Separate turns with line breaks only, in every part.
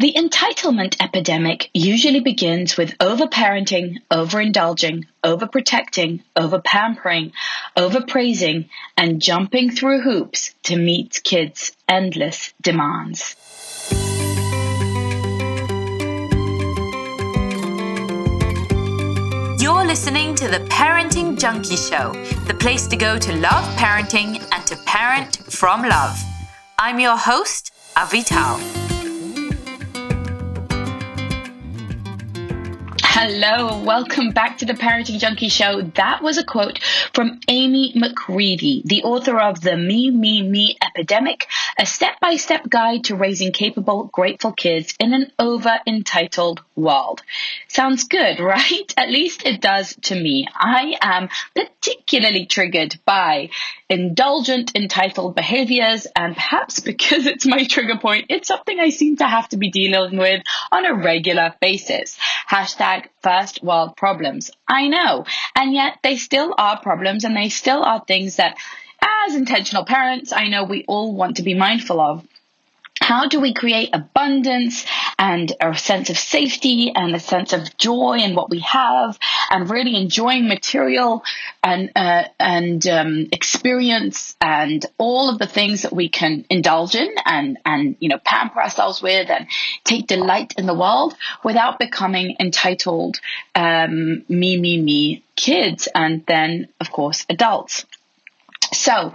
The entitlement epidemic usually begins with overparenting, overindulging, overprotecting, overpampering, overpraising, and jumping through hoops to meet kids' endless demands.
You're listening to the Parenting Junkie Show, the place to go to love parenting and to parent from love. I'm your host, Avital.
Hello, welcome back to the Parenting Junkie Show. That was a quote from Amy McCready, the author of The Me, Me, Me Epidemic, a step by step guide to raising capable, grateful kids in an over entitled world. Sounds good, right? At least it does to me. I am particularly triggered by indulgent, entitled behaviors, and perhaps because it's my trigger point, it's something I seem to have to be dealing with on a regular basis. Hashtag first world problems. I know. And yet they still are problems and they still are things that as intentional parents, I know we all want to be mindful of how do we create abundance and a sense of safety and a sense of joy in what we have and really enjoying material and uh, and um, experience and all of the things that we can indulge in and and you know pamper ourselves with and take delight in the world without becoming entitled um, me me me kids and then of course adults so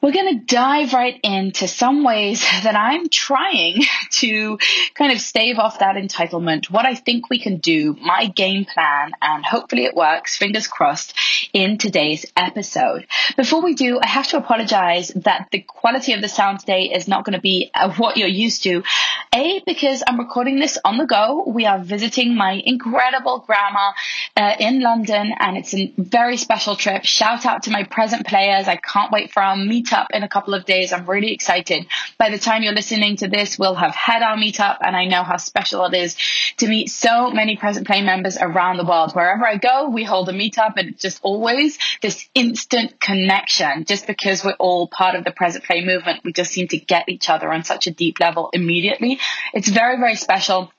we're going to dive right into some ways that I'm trying to kind of stave off that entitlement, what I think we can do, my game plan, and hopefully it works, fingers crossed, in today's episode. Before we do, I have to apologize that the quality of the sound today is not going to be uh, what you're used to. A, because I'm recording this on the go. We are visiting my incredible grandma uh, in London, and it's a very special trip. Shout out to my present players. I can't wait for our meet meetup in a couple of days. I'm really excited. By the time you're listening to this, we'll have had our meetup, and I know how special it is to meet so many Present Play members around the world. Wherever I go, we hold a meetup, and it's just always this instant connection. Just because we're all part of the Present Play movement, we just seem to get each other on such a deep level immediately. It's very, very special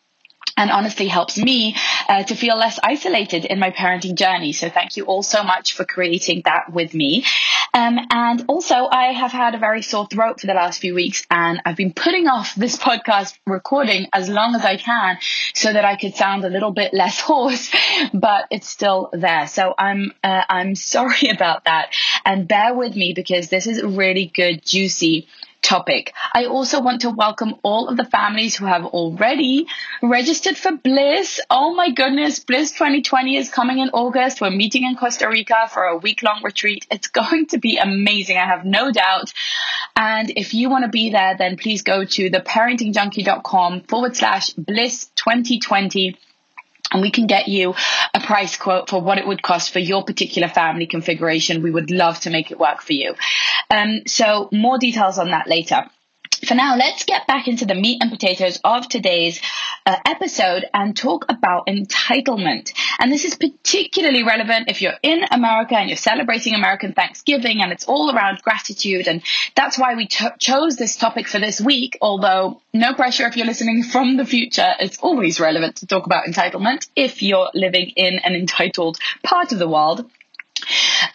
and honestly helps me uh, to feel less isolated in my parenting journey. So thank you all so much for creating that with me. Um, and also, I have had a very sore throat for the last few weeks, and I've been putting off this podcast recording as long as I can so that I could sound a little bit less hoarse, but it's still there. So I'm uh, I'm sorry about that, and bear with me because this is really good, juicy topic. I also want to welcome all of the families who have already registered for Bliss. Oh my goodness, Bliss 2020 is coming in August. We're meeting in Costa Rica for a week long retreat. It's going to be amazing, I have no doubt. And if you want to be there, then please go to theparentingjunkie.com forward slash Bliss 2020 and we can get you a price quote for what it would cost for your particular family configuration. We would love to make it work for you. Um, so more details on that later. For now, let's get back into the meat and potatoes of today's uh, episode and talk about entitlement. And this is particularly relevant if you're in America and you're celebrating American Thanksgiving and it's all around gratitude. And that's why we chose this topic for this week, although no pressure if you're listening from the future. It's always relevant to talk about entitlement if you're living in an entitled part of the world.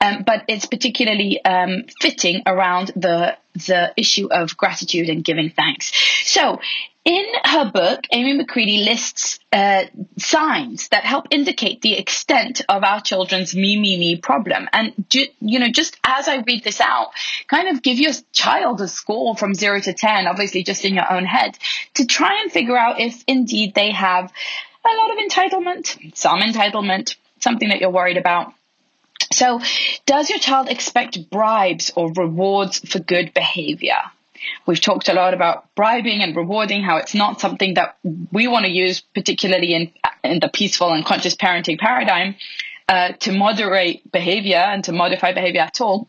Um, but it's particularly um, fitting around the the issue of gratitude and giving thanks. So, in her book, Amy McCready lists uh, signs that help indicate the extent of our children's me, me, me problem. And, ju- you know, just as I read this out, kind of give your child a score from zero to 10, obviously just in your own head, to try and figure out if indeed they have a lot of entitlement, some entitlement, something that you're worried about so, does your child expect bribes or rewards for good behavior? We've talked a lot about bribing and rewarding, how it's not something that we want to use, particularly in, in the peaceful and conscious parenting paradigm, uh, to moderate behavior and to modify behavior at all.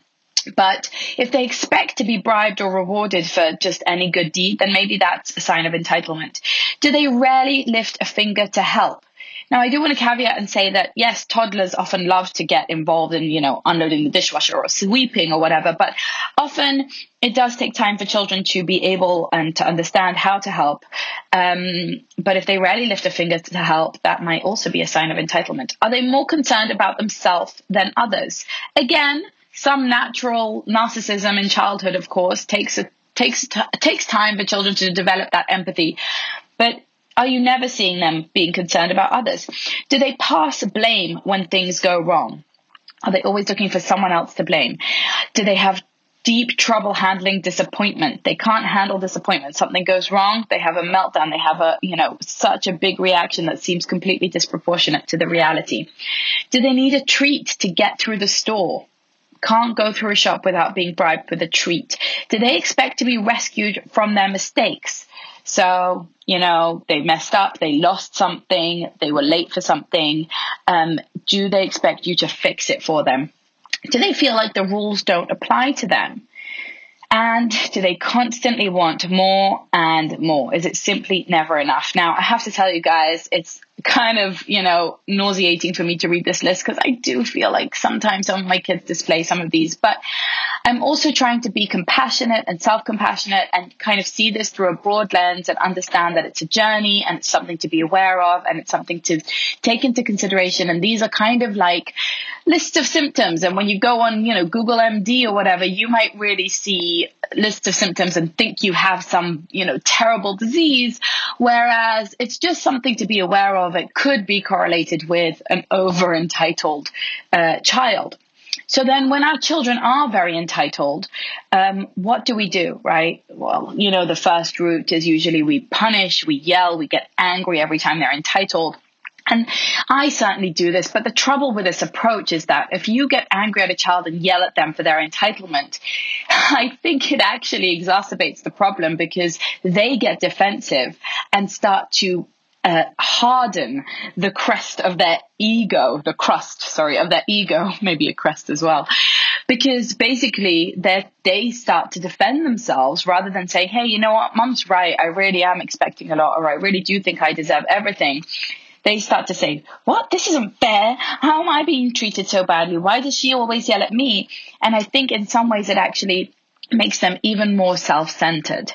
But if they expect to be bribed or rewarded for just any good deed, then maybe that's a sign of entitlement. Do they rarely lift a finger to help? Now, I do want to caveat and say that yes, toddlers often love to get involved in, you know, unloading the dishwasher or sweeping or whatever, but often it does take time for children to be able and to understand how to help. Um, but if they rarely lift a finger to help, that might also be a sign of entitlement. Are they more concerned about themselves than others? Again, some natural narcissism in childhood, of course, takes a takes t- takes time for children to develop that empathy. But are you never seeing them being concerned about others? Do they pass blame when things go wrong? Are they always looking for someone else to blame? Do they have deep trouble handling disappointment? They can't handle disappointment. Something goes wrong, they have a meltdown, they have a, you know, such a big reaction that seems completely disproportionate to the reality. Do they need a treat to get through the store? Can't go through a shop without being bribed with a treat. Do they expect to be rescued from their mistakes? So, you know, they messed up, they lost something, they were late for something. Um, do they expect you to fix it for them? Do they feel like the rules don't apply to them? And do they constantly want more and more? Is it simply never enough? Now, I have to tell you guys, it's kind of, you know, nauseating for me to read this list because I do feel like sometimes some of my kids display some of these, but I'm also trying to be compassionate and self compassionate and kind of see this through a broad lens and understand that it's a journey and it's something to be aware of and it's something to take into consideration. And these are kind of like lists of symptoms. And when you go on, you know, Google MD or whatever, you might really see lists of symptoms and think you have some, you know, terrible disease. Whereas it's just something to be aware of. It could be correlated with an over entitled uh, child. So then, when our children are very entitled, um, what do we do, right? Well, you know, the first route is usually we punish, we yell, we get angry every time they're entitled. And I certainly do this, but the trouble with this approach is that if you get angry at a child and yell at them for their entitlement, I think it actually exacerbates the problem because they get defensive and start to uh, harden the crest of their ego, the crust, sorry, of their ego, maybe a crest as well. Because basically they start to defend themselves rather than say, hey, you know what, mom's right, I really am expecting a lot, or I really do think I deserve everything they start to say, What? This isn't fair. How am I being treated so badly? Why does she always yell at me? And I think in some ways it actually makes them even more self centered.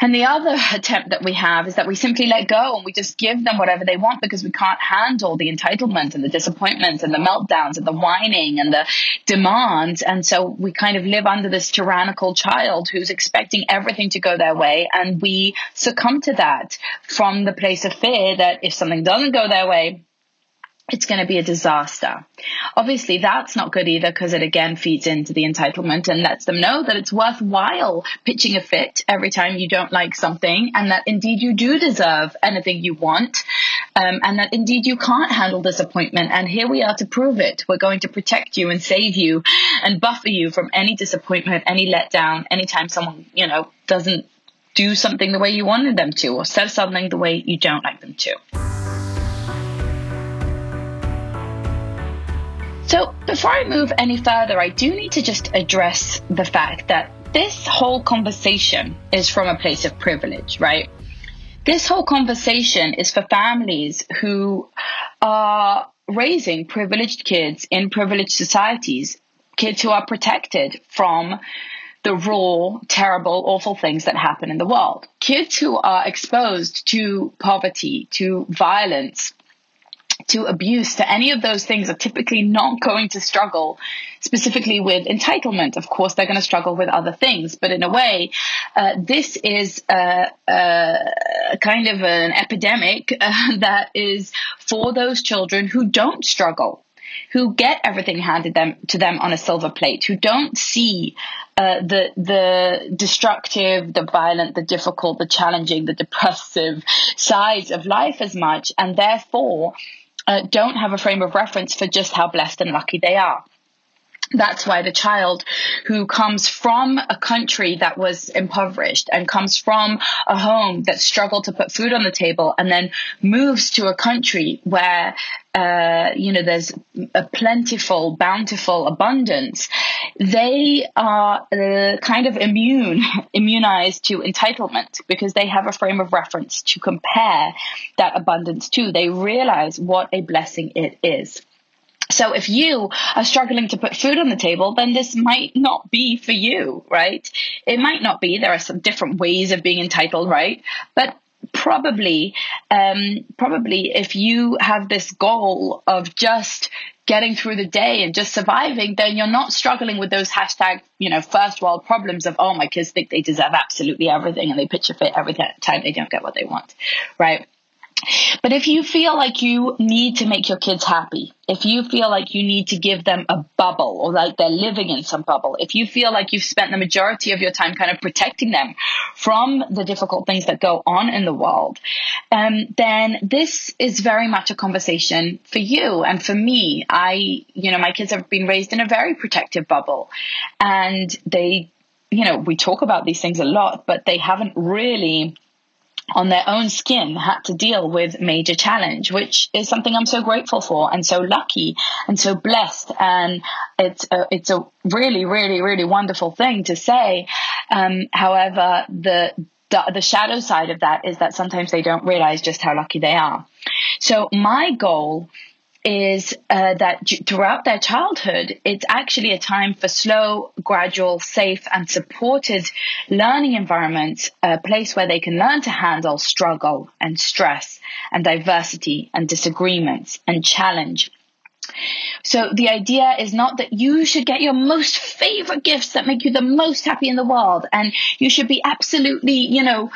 And the other attempt that we have is that we simply let go and we just give them whatever they want because we can't handle the entitlement and the disappointment and the meltdowns and the whining and the demands. And so we kind of live under this tyrannical child who's expecting everything to go their way. And we succumb to that from the place of fear that if something doesn't go their way, it's going to be a disaster. Obviously, that's not good either because it again feeds into the entitlement and lets them know that it's worthwhile pitching a fit every time you don't like something and that indeed you do deserve anything you want um, and that indeed you can't handle disappointment. And here we are to prove it. We're going to protect you and save you and buffer you from any disappointment, any letdown, anytime someone, you know, doesn't do something the way you wanted them to or says something the way you don't like them to. So, before I move any further, I do need to just address the fact that this whole conversation is from a place of privilege, right? This whole conversation is for families who are raising privileged kids in privileged societies, kids who are protected from the raw, terrible, awful things that happen in the world. Kids who are exposed to poverty, to violence, to abuse, to any of those things are typically not going to struggle specifically with entitlement. Of course, they're going to struggle with other things, but in a way, uh, this is a, a, kind of an epidemic uh, that is for those children who don't struggle who get everything handed them to them on a silver plate, who don't see uh, the the destructive, the violent, the difficult, the challenging, the depressive sides of life as much, and therefore uh, don't have a frame of reference for just how blessed and lucky they are. That's why the child who comes from a country that was impoverished and comes from a home that struggled to put food on the table and then moves to a country where uh, you know there's a plentiful bountiful abundance they are uh, kind of immune immunized to entitlement because they have a frame of reference to compare that abundance to. They realize what a blessing it is so if you are struggling to put food on the table, then this might not be for you, right? It might not be. There are some different ways of being entitled, right? But probably, um, probably if you have this goal of just getting through the day and just surviving, then you're not struggling with those hashtag, you know, first world problems of, oh, my kids think they deserve absolutely everything and they pitch a fit every time they don't get what they want, right? But if you feel like you need to make your kids happy, if you feel like you need to give them a bubble or like they're living in some bubble, if you feel like you've spent the majority of your time kind of protecting them from the difficult things that go on in the world, um, then this is very much a conversation for you and for me. I, you know, my kids have been raised in a very protective bubble and they, you know, we talk about these things a lot, but they haven't really on their own skin had to deal with major challenge, which is something I'm so grateful for and so lucky and so blessed. And it's a, it's a really, really, really wonderful thing to say. Um, however, the, the, the shadow side of that is that sometimes they don't realize just how lucky they are. So my goal is uh, that throughout their childhood, it's actually a time for slow, gradual, safe, and supported learning environments, a place where they can learn to handle struggle and stress and diversity and disagreements and challenge. So the idea is not that you should get your most favorite gifts that make you the most happy in the world and you should be absolutely, you know,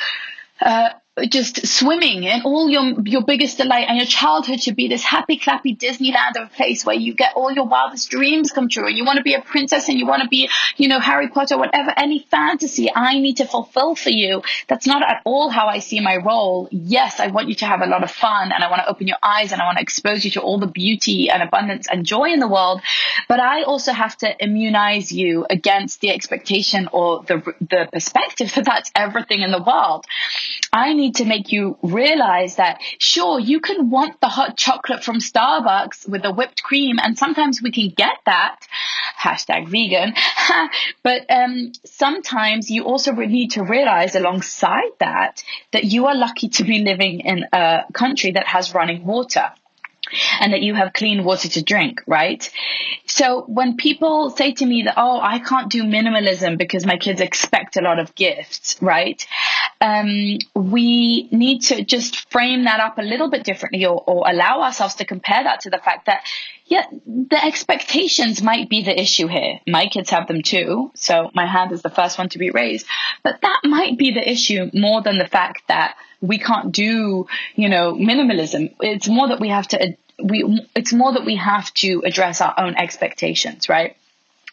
uh, just swimming and all your your biggest delight and your childhood should be this happy clappy disneyland of a place where you get all your wildest dreams come true and you want to be a princess and you want to be you know harry potter whatever any fantasy i need to fulfill for you. That's not at all how i see my role. Yes i want you to have a lot of fun and i want to open your eyes and i want to expose you to all the beauty and abundance and joy in the world but i also have to immunize you against the expectation or the the perspective that that's everything in the world. I need need to make you realize that sure, you can want the hot chocolate from Starbucks with the whipped cream, and sometimes we can get that. Hashtag vegan. but um, sometimes you also need to realize alongside that that you are lucky to be living in a country that has running water and that you have clean water to drink, right? So when people say to me that, oh, I can't do minimalism because my kids expect a lot of gifts, right? Um, we need to just frame that up a little bit differently or, or allow ourselves to compare that to the fact that, yeah, the expectations might be the issue here. My kids have them too. So my hand is the first one to be raised, but that might be the issue more than the fact that we can't do, you know, minimalism. It's more that we have to, we, it's more that we have to address our own expectations, right?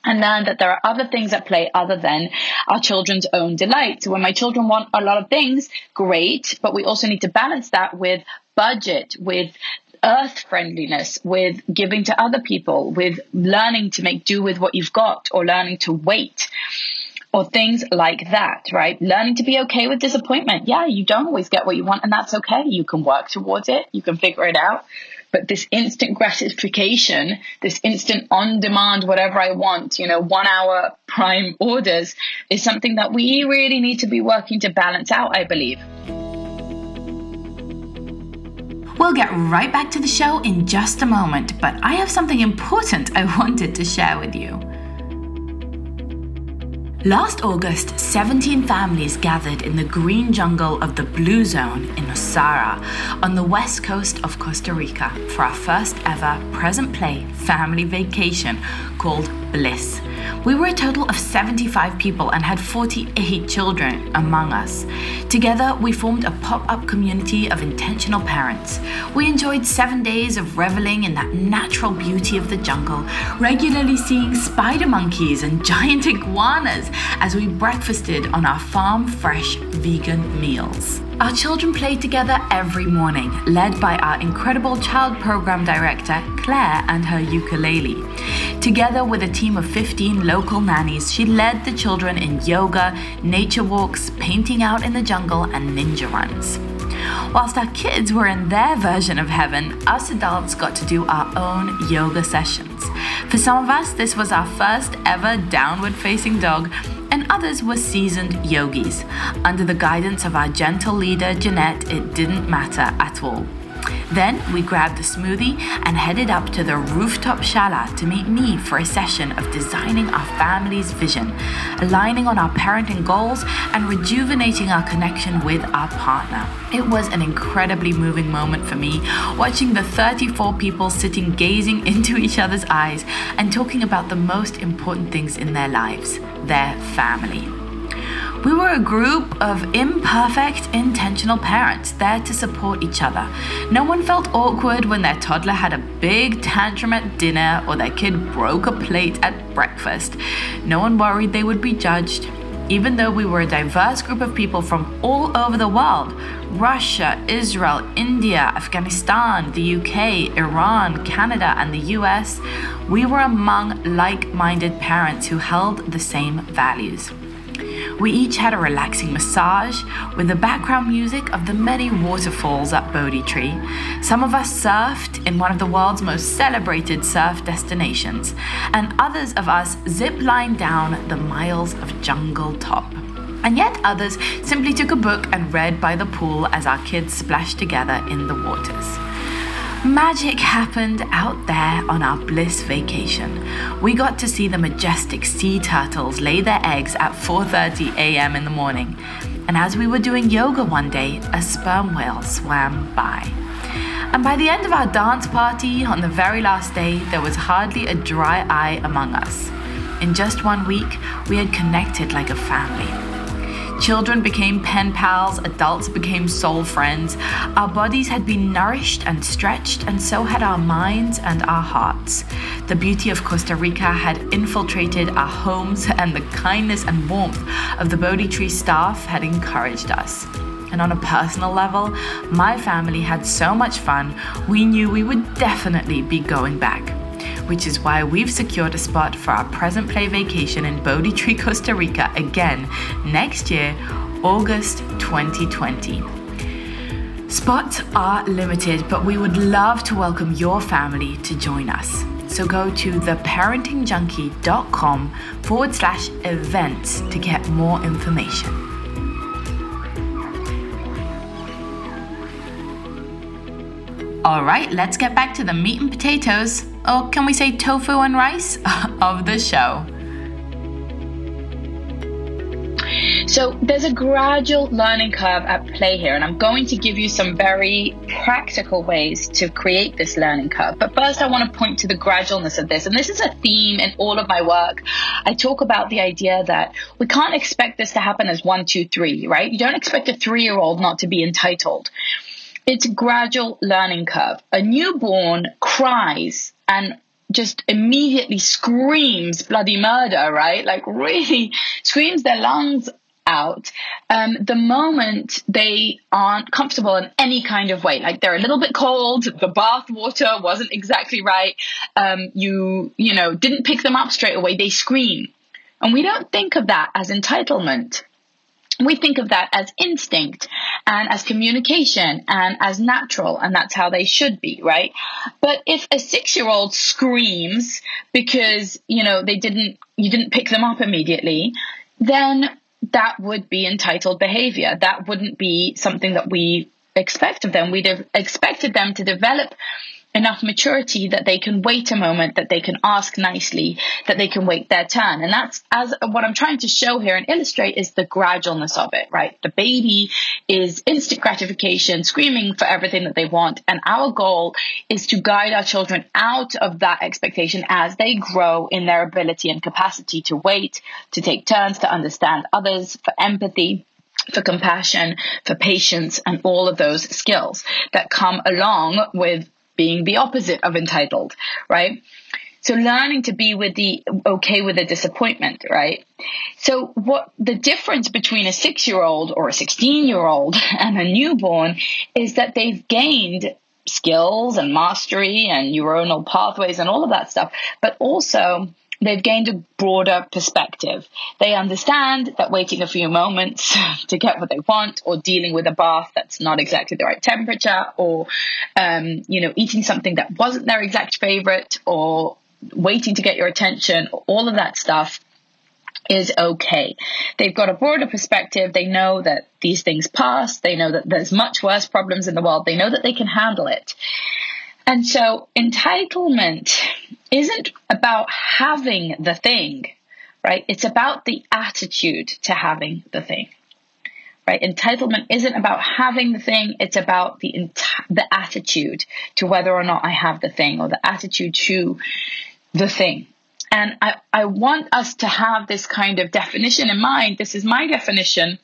And learn that there are other things at play other than our children's own delight. So when my children want a lot of things, great, but we also need to balance that with budget, with earth friendliness, with giving to other people, with learning to make do with what you've got or learning to wait or things like that, right? Learning to be okay with disappointment. Yeah, you don't always get what you want, and that's okay. You can work towards it, you can figure it out. But this instant gratification, this instant on demand, whatever I want, you know, one hour prime orders is something that we really need to be working to balance out, I believe.
We'll get right back to the show in just a moment, but I have something important I wanted to share with you. Last August, 17 families gathered in the green jungle of the Blue Zone in Nosara on the west coast of Costa Rica for our first ever present play family vacation called Bliss. We were a total of 75 people and had 48 children among us. Together, we formed a pop up community of intentional parents. We enjoyed seven days of reveling in that natural beauty of the jungle, regularly seeing spider monkeys and giant iguanas as we breakfasted on our farm fresh vegan meals. Our children played together every morning, led by our incredible child program director, Claire, and her ukulele. Together with a team of 15 local nannies, she led the children in yoga, nature walks, painting out in the jungle, and ninja runs. Whilst our kids were in their version of heaven, us adults got to do our own yoga sessions. For some of us, this was our first ever downward facing dog, and others were seasoned yogis. Under the guidance of our gentle leader, Jeanette, it didn't matter at all. Then we grabbed a smoothie and headed up to the rooftop shala to meet me for a session of designing our family's vision, aligning on our parenting goals, and rejuvenating our connection with our partner. It was an incredibly moving moment for me, watching the 34 people sitting gazing into each other's eyes and talking about the most important things in their lives their family. We were a group of imperfect, intentional parents there to support each other. No one felt awkward when their toddler had a big tantrum at dinner or their kid broke a plate at breakfast. No one worried they would be judged. Even though we were a diverse group of people from all over the world Russia, Israel, India, Afghanistan, the UK, Iran, Canada, and the US we were among like minded parents who held the same values. We each had a relaxing massage with the background music of the many waterfalls at Bodhi Tree. Some of us surfed in one of the world's most celebrated surf destinations, and others of us zip-lined down the miles of jungle top. And yet others simply took a book and read by the pool as our kids splashed together in the waters. Magic happened out there on our bliss vacation. We got to see the majestic sea turtles lay their eggs at 4:30 a.m. in the morning. And as we were doing yoga one day, a sperm whale swam by. And by the end of our dance party on the very last day, there was hardly a dry eye among us. In just one week, we had connected like a family. Children became pen pals, adults became soul friends. Our bodies had been nourished and stretched, and so had our minds and our hearts. The beauty of Costa Rica had infiltrated our homes, and the kindness and warmth of the Bodhi Tree staff had encouraged us. And on a personal level, my family had so much fun, we knew we would definitely be going back which is why we've secured a spot for our present play vacation in Bodhi Tree, Costa Rica again next year, August 2020. Spots are limited, but we would love to welcome your family to join us. So go to theparentingjunkie.com forward slash events to get more information. All right, let's get back to the meat and potatoes, or can we say tofu and rice, of the show.
So there's a gradual learning curve at play here, and I'm going to give you some very practical ways to create this learning curve. But first, I want to point to the gradualness of this, and this is a theme in all of my work. I talk about the idea that we can't expect this to happen as one, two, three, right? You don't expect a three year old not to be entitled. It's a gradual learning curve. A newborn cries and just immediately screams bloody murder, right? Like really screams their lungs out um, the moment they aren't comfortable in any kind of way. Like they're a little bit cold, the bath water wasn't exactly right, um, you you know didn't pick them up straight away. They scream, and we don't think of that as entitlement we think of that as instinct and as communication and as natural, and that's how they should be, right? But if a six year old screams because, you know, they didn't, you didn't pick them up immediately, then that would be entitled behavior. That wouldn't be something that we expect of them. We'd have expected them to develop enough maturity that they can wait a moment, that they can ask nicely, that they can wait their turn. And that's as what I'm trying to show here and illustrate is the gradualness of it, right? The baby is instant gratification, screaming for everything that they want. And our goal is to guide our children out of that expectation as they grow in their ability and capacity to wait, to take turns, to understand others, for empathy for compassion, for patience, and all of those skills that come along with being the opposite of entitled, right? So learning to be with the okay with the disappointment, right? So what the difference between a 6-year-old or a 16-year-old and a newborn is that they've gained skills and mastery and neuronal pathways and all of that stuff, but also they've gained a broader perspective. They understand that waiting a few moments to get what they want, or dealing with a bath that's not exactly the right temperature, or um, you know eating something that wasn't their exact favorite, or waiting to get your attention, all of that stuff is okay. They've got a broader perspective. They know that these things pass. They know that there's much worse problems in the world. They know that they can handle it. And so entitlement isn't about having the thing, right? It's about the attitude to having the thing. Right? Entitlement isn't about having the thing, it's about the the attitude to whether or not I have the thing or the attitude to the thing. And I, I want us to have this kind of definition in mind. This is my definition.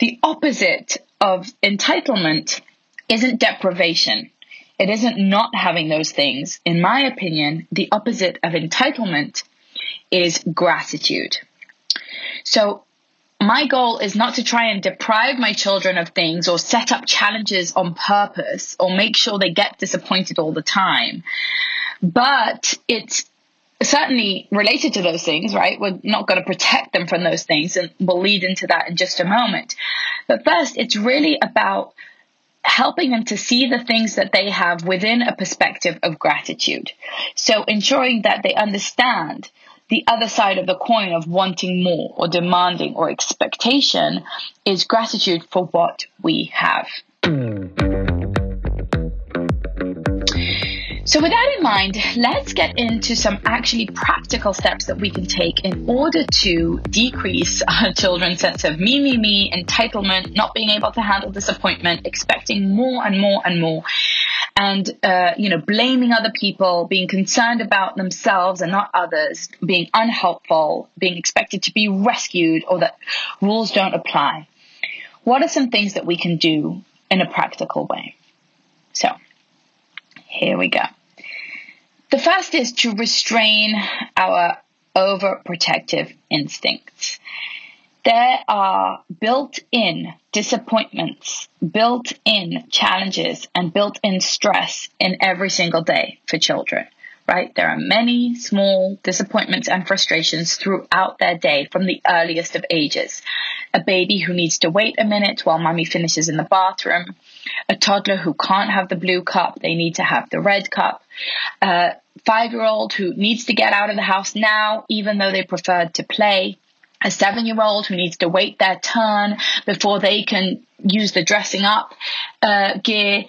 The opposite of entitlement isn't deprivation. It isn't not having those things. In my opinion, the opposite of entitlement is gratitude. So my goal is not to try and deprive my children of things or set up challenges on purpose or make sure they get disappointed all the time. But it's certainly related to those things, right? We're not going to protect them from those things, and we'll lead into that in just a moment. But first, it's really about helping them to see the things that they have within a perspective of gratitude. So ensuring that they understand the other side of the coin of wanting more or demanding or expectation is gratitude for what we have. Hmm. So, with that in mind, let's get into some actually practical steps that we can take in order to decrease our children's sense of me, me, me, entitlement, not being able to handle disappointment, expecting more and more and more, and uh, you know, blaming other people, being concerned about themselves and not others, being unhelpful, being expected to be rescued, or that rules don't apply. What are some things that we can do in a practical way? So, here we go. The first is to restrain our overprotective instincts. There are built in disappointments, built in challenges, and built in stress in every single day for children, right? There are many small disappointments and frustrations throughout their day from the earliest of ages. A baby who needs to wait a minute while mommy finishes in the bathroom, a toddler who can't have the blue cup, they need to have the red cup, a five year old who needs to get out of the house now, even though they preferred to play, a seven year old who needs to wait their turn before they can use the dressing up uh, gear.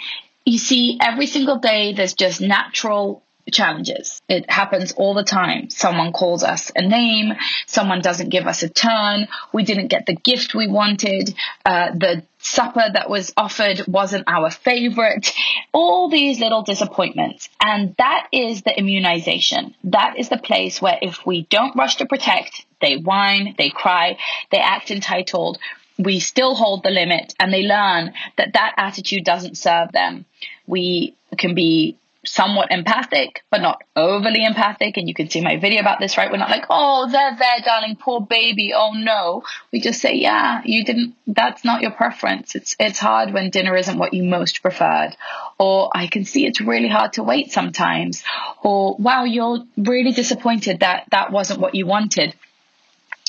You see, every single day there's just natural challenges. It happens all the time. Someone calls us a name, someone doesn't give us a turn, we didn't get the gift we wanted, uh, the supper that was offered wasn't our favorite, all these little disappointments. And that is the immunization. That is the place where if we don't rush to protect, they whine, they cry, they act entitled. We still hold the limit and they learn that that attitude doesn't serve them. We can be somewhat empathic, but not overly empathic. And you can see my video about this, right? We're not like, oh, they're there, darling, poor baby. Oh no. We just say, yeah, you didn't, that's not your preference. It's, it's hard when dinner isn't what you most preferred. Or I can see it's really hard to wait sometimes. Or wow, you're really disappointed that that wasn't what you wanted.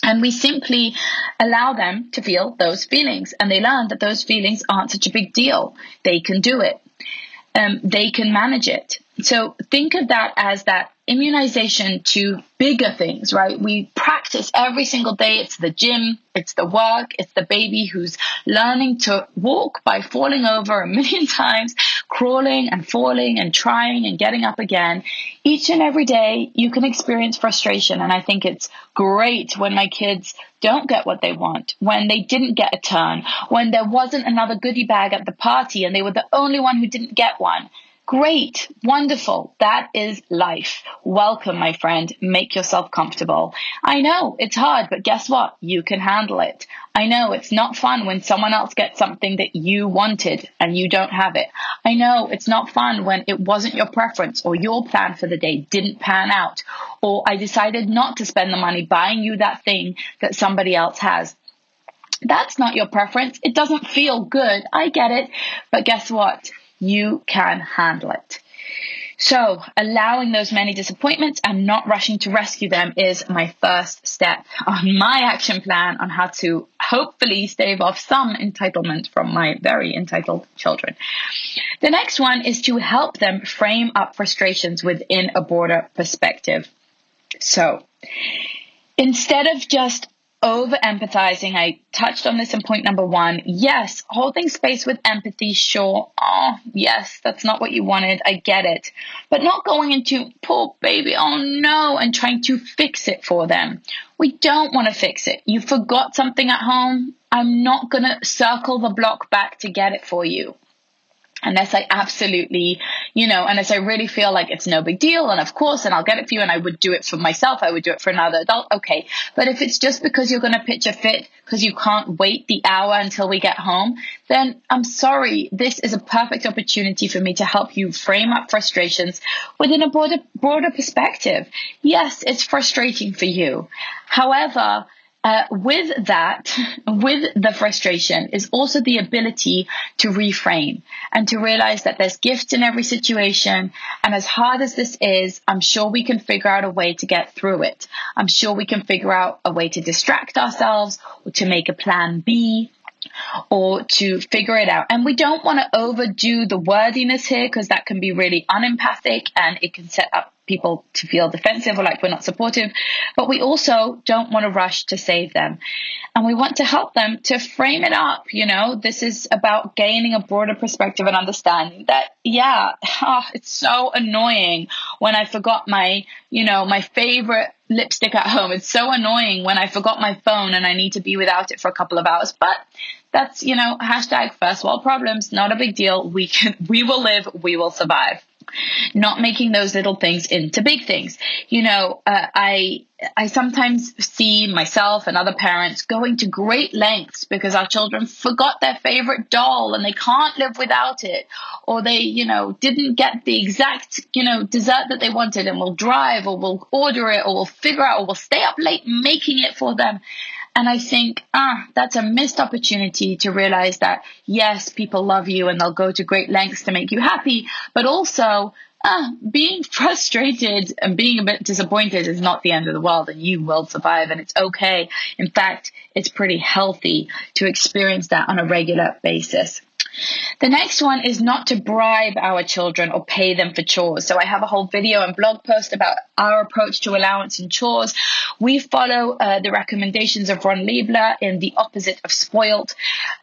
And we simply allow them to feel those feelings. And they learn that those feelings aren't such a big deal. They can do it um, they can manage it. So think of that as that immunization to bigger things, right? We practice every single day. It's the gym, it's the work, it's the baby who's learning to walk by falling over a million times, crawling and falling and trying and getting up again. Each and every day you can experience frustration. And I think it's great when my kids don't get what they want, when they didn't get a turn, when there wasn't another goodie bag at the party and they were the only one who didn't get one Great, wonderful. That is life. Welcome, my friend. Make yourself comfortable. I know it's hard, but guess what? You can handle it. I know it's not fun when someone else gets something that you wanted and you don't have it. I know it's not fun when it wasn't your preference or your plan for the day didn't pan out or I decided not to spend the money buying you that thing that somebody else has. That's not your preference. It doesn't feel good. I get it. But guess what? You can handle it. So, allowing those many disappointments and not rushing to rescue them is my first step on my action plan on how to hopefully stave off some entitlement from my very entitled children. The next one is to help them frame up frustrations within a broader perspective. So, instead of just over empathizing. I touched on this in point number one. Yes, holding space with empathy, sure. Oh, yes, that's not what you wanted. I get it. But not going into poor baby, oh no, and trying to fix it for them. We don't want to fix it. You forgot something at home. I'm not going to circle the block back to get it for you unless I absolutely, you know, unless I really feel like it's no big deal, and of course, and I'll get it for you, and I would do it for myself, I would do it for another adult, okay. But if it's just because you're going to pitch a fit because you can't wait the hour until we get home, then I'm sorry. This is a perfect opportunity for me to help you frame up frustrations within a broader, broader perspective. Yes, it's frustrating for you. However, uh, with that, with the frustration, is also the ability to reframe and to realize that there's gifts in every situation. And as hard as this is, I'm sure we can figure out a way to get through it. I'm sure we can figure out a way to distract ourselves or to make a plan B or to figure it out. And we don't want to overdo the wordiness here because that can be really unempathic and it can set up people to feel defensive or like we're not supportive. But we also don't want to rush to save them. And we want to help them to frame it up. You know, this is about gaining a broader perspective and understanding that, yeah, oh, it's so annoying when I forgot my, you know, my favorite lipstick at home. It's so annoying when I forgot my phone and I need to be without it for a couple of hours. But that's, you know, hashtag first world problems. Not a big deal. We can, we will live. We will survive not making those little things into big things. You know, uh, I I sometimes see myself and other parents going to great lengths because our children forgot their favorite doll and they can't live without it, or they, you know, didn't get the exact, you know, dessert that they wanted and will drive or will order it or will figure out or will stay up late making it for them. And I think, ah, that's a missed opportunity to realize that yes, people love you and they'll go to great lengths to make you happy, but also ah, being frustrated and being a bit disappointed is not the end of the world and you will survive and it's okay. In fact, it's pretty healthy to experience that on a regular basis. The next one is not to bribe our children or pay them for chores. So I have a whole video and blog post about our approach to allowance and chores. We follow uh, the recommendations of Ron Lieber in The Opposite of Spoilt,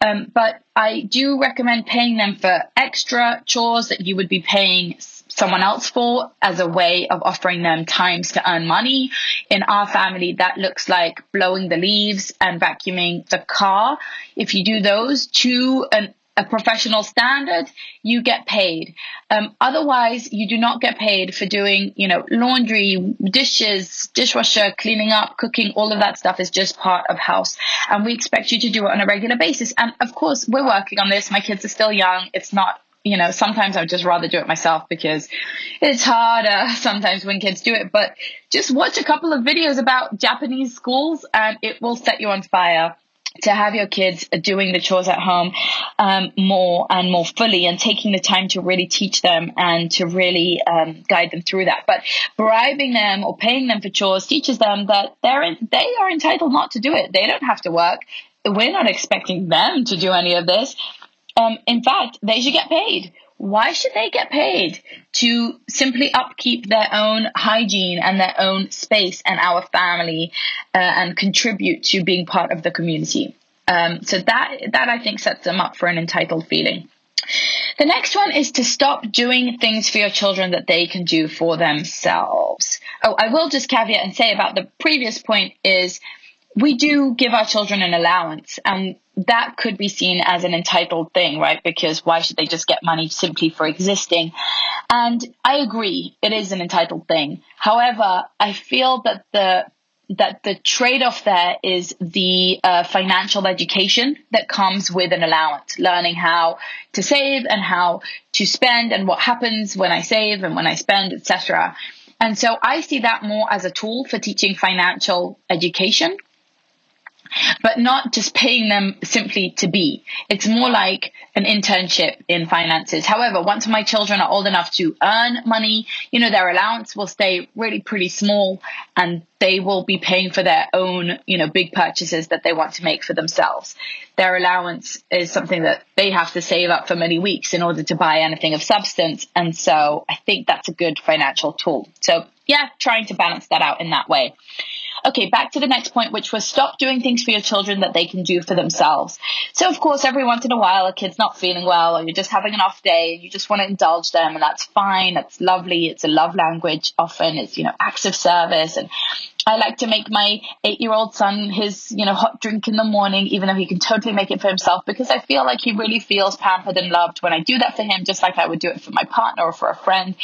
Um, but I do recommend paying them for extra chores that you would be paying someone else for as a way of offering them times to earn money. In our family, that looks like blowing the leaves and vacuuming the car. If you do those to an a professional standard, you get paid. Um, otherwise, you do not get paid for doing, you know, laundry, dishes, dishwasher, cleaning up, cooking. All of that stuff is just part of house, and we expect you to do it on a regular basis. And of course, we're working on this. My kids are still young. It's not. You know, sometimes I would just rather do it myself because it's harder sometimes when kids do it. But just watch a couple of videos about Japanese schools and it will set you on fire to have your kids doing the chores at home um, more and more fully and taking the time to really teach them and to really um, guide them through that. But bribing them or paying them for chores teaches them that they're in, they are entitled not to do it. They don't have to work. We're not expecting them to do any of this. Um, in fact, they should get paid why should they get paid to simply upkeep their own hygiene and their own space and our family uh, and contribute to being part of the community? Um, so that that I think sets them up for an entitled feeling. The next one is to stop doing things for your children that they can do for themselves. Oh, I will just caveat and say about the previous point is we do give our children an allowance and that could be seen as an entitled thing, right? Because why should they just get money simply for existing? And I agree, it is an entitled thing. However, I feel that the that the trade-off there is the uh, financial education that comes with an allowance, learning how to save and how to spend and what happens when I save and when I spend, etc. And so I see that more as a tool for teaching financial education but not just paying them simply to be. It's more like an internship in finances. However, once my children are old enough to earn money, you know, their allowance will stay really pretty small and they will be paying for their own, you know, big purchases that they want to make for themselves. Their allowance is something that they have to save up for many weeks in order to buy anything of substance. And so I think that's a good financial tool. So yeah, trying to balance that out in that way. Okay, back to the next point, which was stop doing things for your children that they can do for themselves. So, of course, every once in a while, a kid's not feeling well, or you're just having an off day, and you just want to indulge them, and that's fine. That's lovely. It's a love language. Often, it's you know acts of service, and I like to make my eight-year-old son his you know hot drink in the morning, even though he can totally make it for himself, because I feel like he really feels pampered and loved when I do that for him, just like I would do it for my partner or for a friend.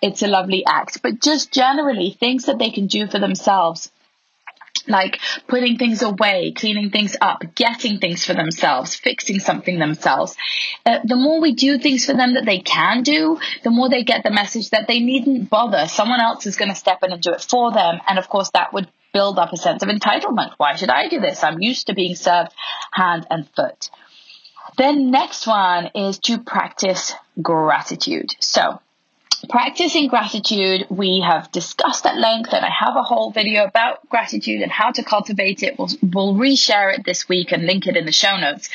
It's a lovely act, but just generally things that they can do for themselves like putting things away, cleaning things up, getting things for themselves, fixing something themselves. Uh, the more we do things for them that they can do, the more they get the message that they needn't bother. Someone else is going to step in and do it for them. And of course, that would build up a sense of entitlement. Why should I do this? I'm used to being served hand and foot. Then next one is to practice gratitude. So Practicing gratitude, we have discussed at length, and I have a whole video about gratitude and how to cultivate it. We'll, we'll reshare it this week and link it in the show notes.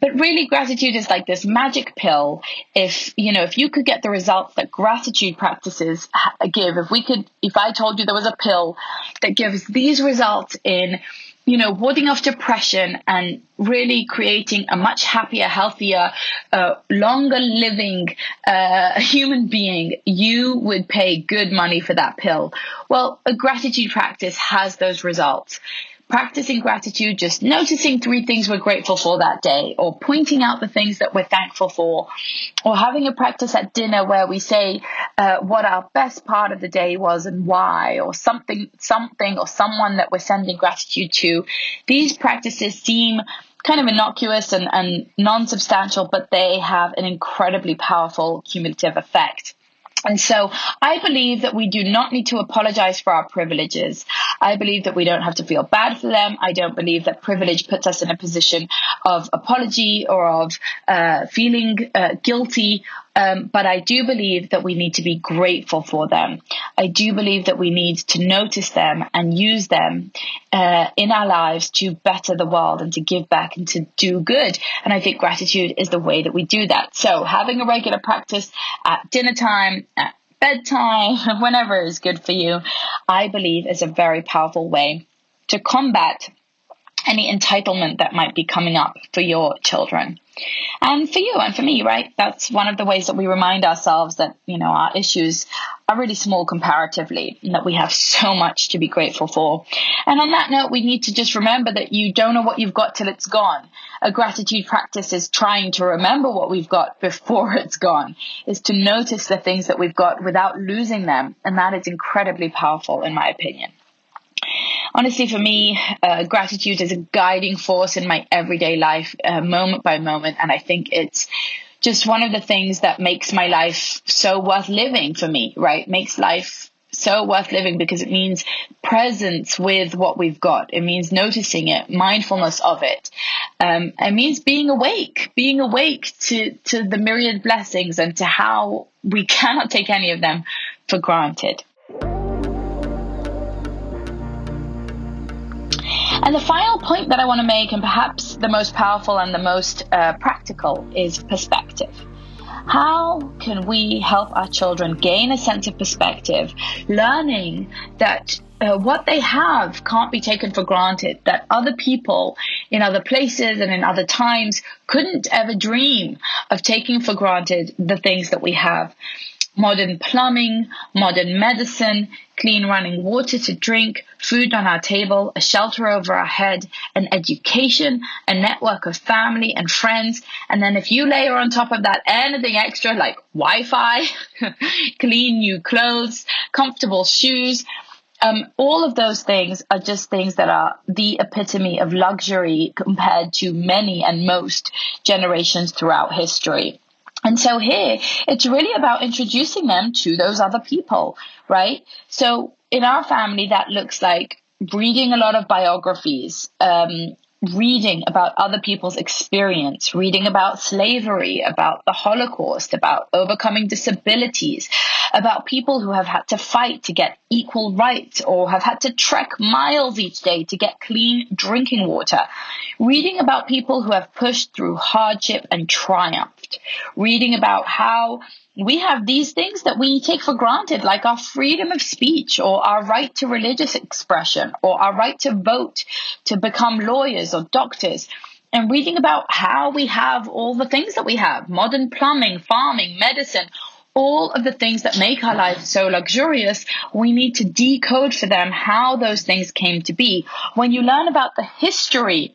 But really, gratitude is like this magic pill. If, you know, if you could get the results that gratitude practices give, if we could, if I told you there was a pill that gives these results in you know, warding off depression and really creating a much happier, healthier, uh, longer living uh, human being, you would pay good money for that pill. Well, a gratitude practice has those results practicing gratitude, just noticing three things we're grateful for that day, or pointing out the things that we're thankful for, or having a practice at dinner where we say uh, what our best part of the day was and why, or something, something, or someone that we're sending gratitude to. These practices seem kind of innocuous and, and non substantial, but they have an incredibly powerful cumulative effect. And so I believe that we do not need to apologize for our privileges. I believe that we don't have to feel bad for them. I don't believe that privilege puts us in a position of apology or of uh, feeling uh, guilty um, but I do believe that we need to be grateful for them. I do believe that we need to notice them and use them uh, in our lives to better the world and to give back and to do good. And I think gratitude is the way that we do that. So having a regular practice at dinner time, at bedtime, whenever is good for you, I believe is a very powerful way to combat any entitlement that might be coming up for your children. And for you and for me, right? That's one of the ways that we remind ourselves that, you know, our issues are really small comparatively and that we have so much to be grateful for. And on that note, we need to just remember that you don't know what you've got till it's gone. A gratitude practice is trying to remember what we've got before it's gone, is to notice the things that we've got without losing them. And that is incredibly powerful in my opinion honestly, for me, uh, gratitude is a guiding force in my everyday life, uh, moment by moment. And I think it's just one of the things that makes my life so worth living for me, right? Makes life so worth living because it means presence with what we've got. It means noticing it, mindfulness of it. Um, it means being awake, being awake to, to the myriad blessings and to how we cannot take any of them for granted. And the final point that I want to make, and perhaps the most powerful and the most uh, practical, is perspective. How can we help our children gain a sense of perspective, learning that uh, what they have can't be taken for granted, that other people in other places and in other times couldn't ever dream of taking for granted the things that we have modern plumbing, modern medicine, clean running water to drink, food on our table, a shelter over our head, an education, a network of family and friends. And then if you layer on top of that anything extra like Wi Fi, clean new clothes, comfortable shoes, um, all of those things are just things that are the epitome of luxury compared to many and most generations throughout history. And so here, it's really about introducing them to those other people, right? So in our family, that looks like reading a lot of biographies, um, reading about other people's experience, reading about slavery, about the Holocaust, about overcoming disabilities, about people who have had to fight to get equal rights or have had to trek miles each day to get clean drinking water, reading about people who have pushed through hardship and triumphed, reading about how we have these things that we take for granted, like our freedom of speech or our right to religious expression or our right to vote, to become lawyers or doctors. And reading about how we have all the things that we have modern plumbing, farming, medicine, all of the things that make our life so luxurious, we need to decode for them how those things came to be. When you learn about the history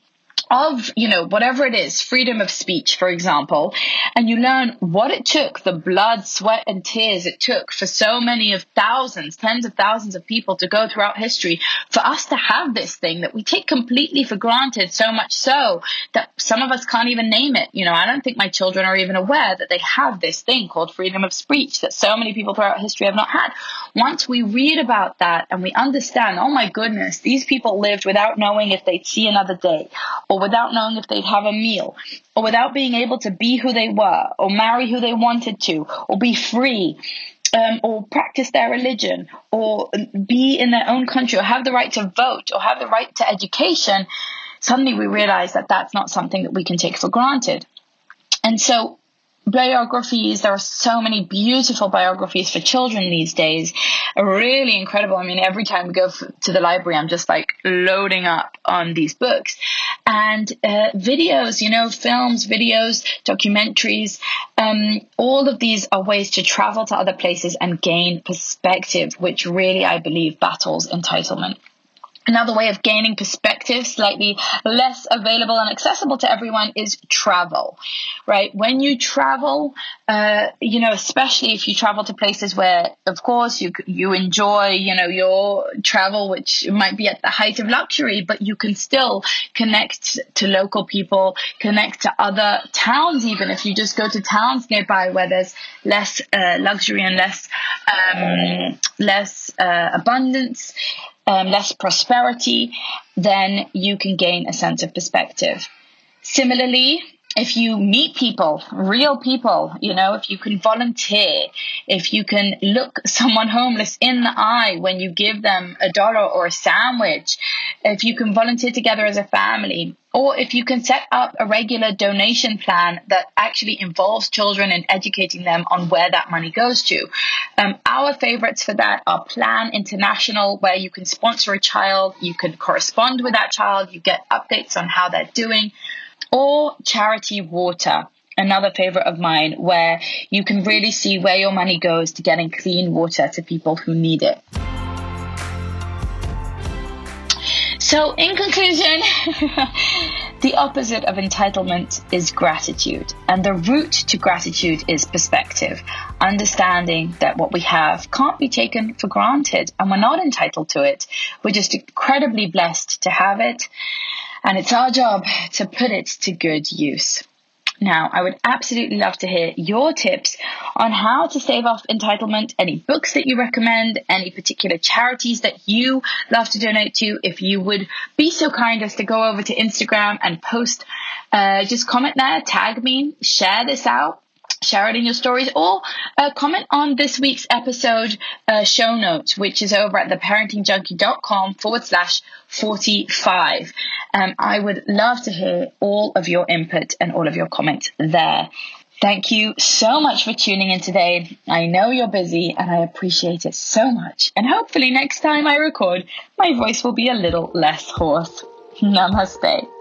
of, you know, whatever it is, freedom of speech, for example, and you learn what it took, the blood, sweat, and tears it took for so many of thousands, tens of thousands of people to go throughout history for us to have this thing that we take completely for granted, so much so that some of us can't even name it. You know, I don't think my children are even aware that they have this thing called freedom of speech that so many people throughout history have not had. Once we read about that and we understand, oh my goodness, these people lived without knowing if they'd see another day or without knowing if they'd have a meal, or without being able to be who they were, or marry who they wanted to, or be free, um, or practice their religion, or be in their own country, or have the right to vote, or have the right to education, suddenly we realize that that's not something that we can take for granted. And so biographies. There are so many beautiful biographies for children these days. Really incredible. I mean, every time we go f- to the library, I'm just like loading up on these books and uh, videos, you know, films, videos, documentaries. Um, all of these are ways to travel to other places and gain perspective, which really, I believe, battles entitlement. Another way of gaining perspective, slightly less available and accessible to everyone, is travel, right? When you travel, uh, you know, especially if you travel to places where, of course, you you enjoy, you know, your travel, which might be at the height of luxury, but you can still connect to local people, connect to other towns, even if you just go to towns nearby where there's less uh, luxury and less um, less uh, abundance um, less prosperity, then you can gain a sense of perspective. Similarly, if you meet people, real people, you know, if you can volunteer, if you can look someone homeless in the eye when you give them a dollar or a sandwich, if you can volunteer together as a family, or if you can set up a regular donation plan that actually involves children and educating them on where that money goes to. Um, our favorites for that are Plan International, where you can sponsor a child, you can correspond with that child, you get updates on how they're doing or charity water another favorite of mine where you can really see where your money goes to getting clean water to people who need it. So, in conclusion, the opposite of entitlement is gratitude, and the route to gratitude is perspective, understanding that what we have can't be taken for granted and we're not entitled to it. We're just incredibly blessed to have it and it's our job to put it to good use. Now, I would absolutely love to hear your tips on how to save off entitlement, any books that you recommend, any particular charities that you love to donate to. If you would be so kind as to go over to Instagram and post, uh, just comment there, tag me, share this out share it in your stories or uh, comment on this week's episode uh, show notes, which is over at theparentingjunkie.com forward slash 45. Um, I would love to hear all of your input and all of your comments there. Thank you so much for tuning in today. I know you're busy and I appreciate it so much. And hopefully, next time I record, my voice will be a little less hoarse. Namaste.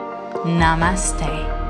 Namaste.